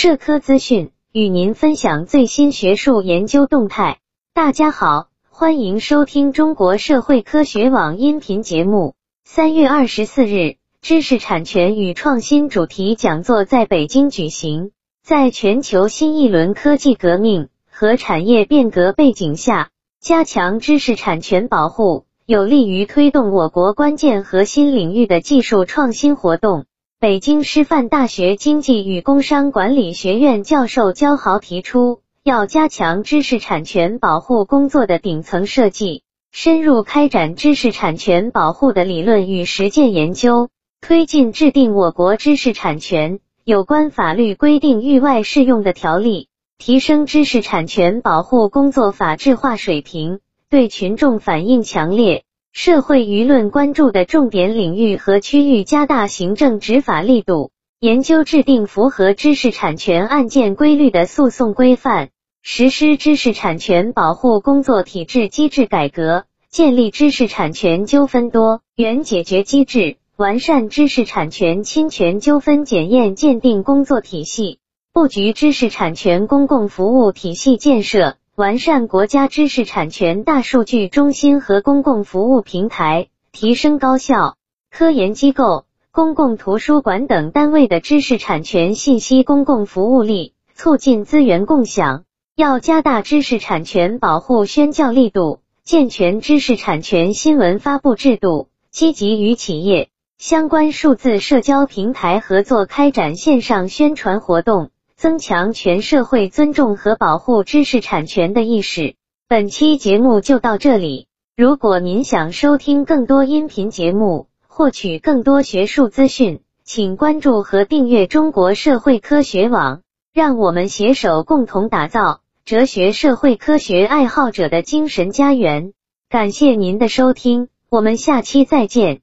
社科资讯，与您分享最新学术研究动态。大家好，欢迎收听中国社会科学网音频节目。三月二十四日，知识产权与创新主题讲座在北京举行。在全球新一轮科技革命和产业变革背景下，加强知识产权保护。有利于推动我国关键核心领域的技术创新活动。北京师范大学经济与工商管理学院教授焦豪提出，要加强知识产权保护工作的顶层设计，深入开展知识产权保护的理论与实践研究，推进制定我国知识产权有关法律规定域外适用的条例，提升知识产权保护工作法治化水平。对群众反映强烈、社会舆论关注的重点领域和区域加大行政执法力度，研究制定符合知识产权案件规律的诉讼规范，实施知识产权保护工作体制机制改革，建立知识产权纠纷多元解决机制，完善知识产权侵权纠纷检验鉴定工作体系，布局知识产权公共服务体系建设。完善国家知识产权大数据中心和公共服务平台，提升高校、科研机构、公共图书馆等单位的知识产权信息公共服务力，促进资源共享。要加大知识产权保护宣教力度，健全知识产权新闻发布制度，积极与企业相关数字社交平台合作开展线上宣传活动。增强全社会尊重和保护知识产权的意识。本期节目就到这里。如果您想收听更多音频节目，获取更多学术资讯，请关注和订阅中国社会科学网。让我们携手共同打造哲学社会科学爱好者的精神家园。感谢您的收听，我们下期再见。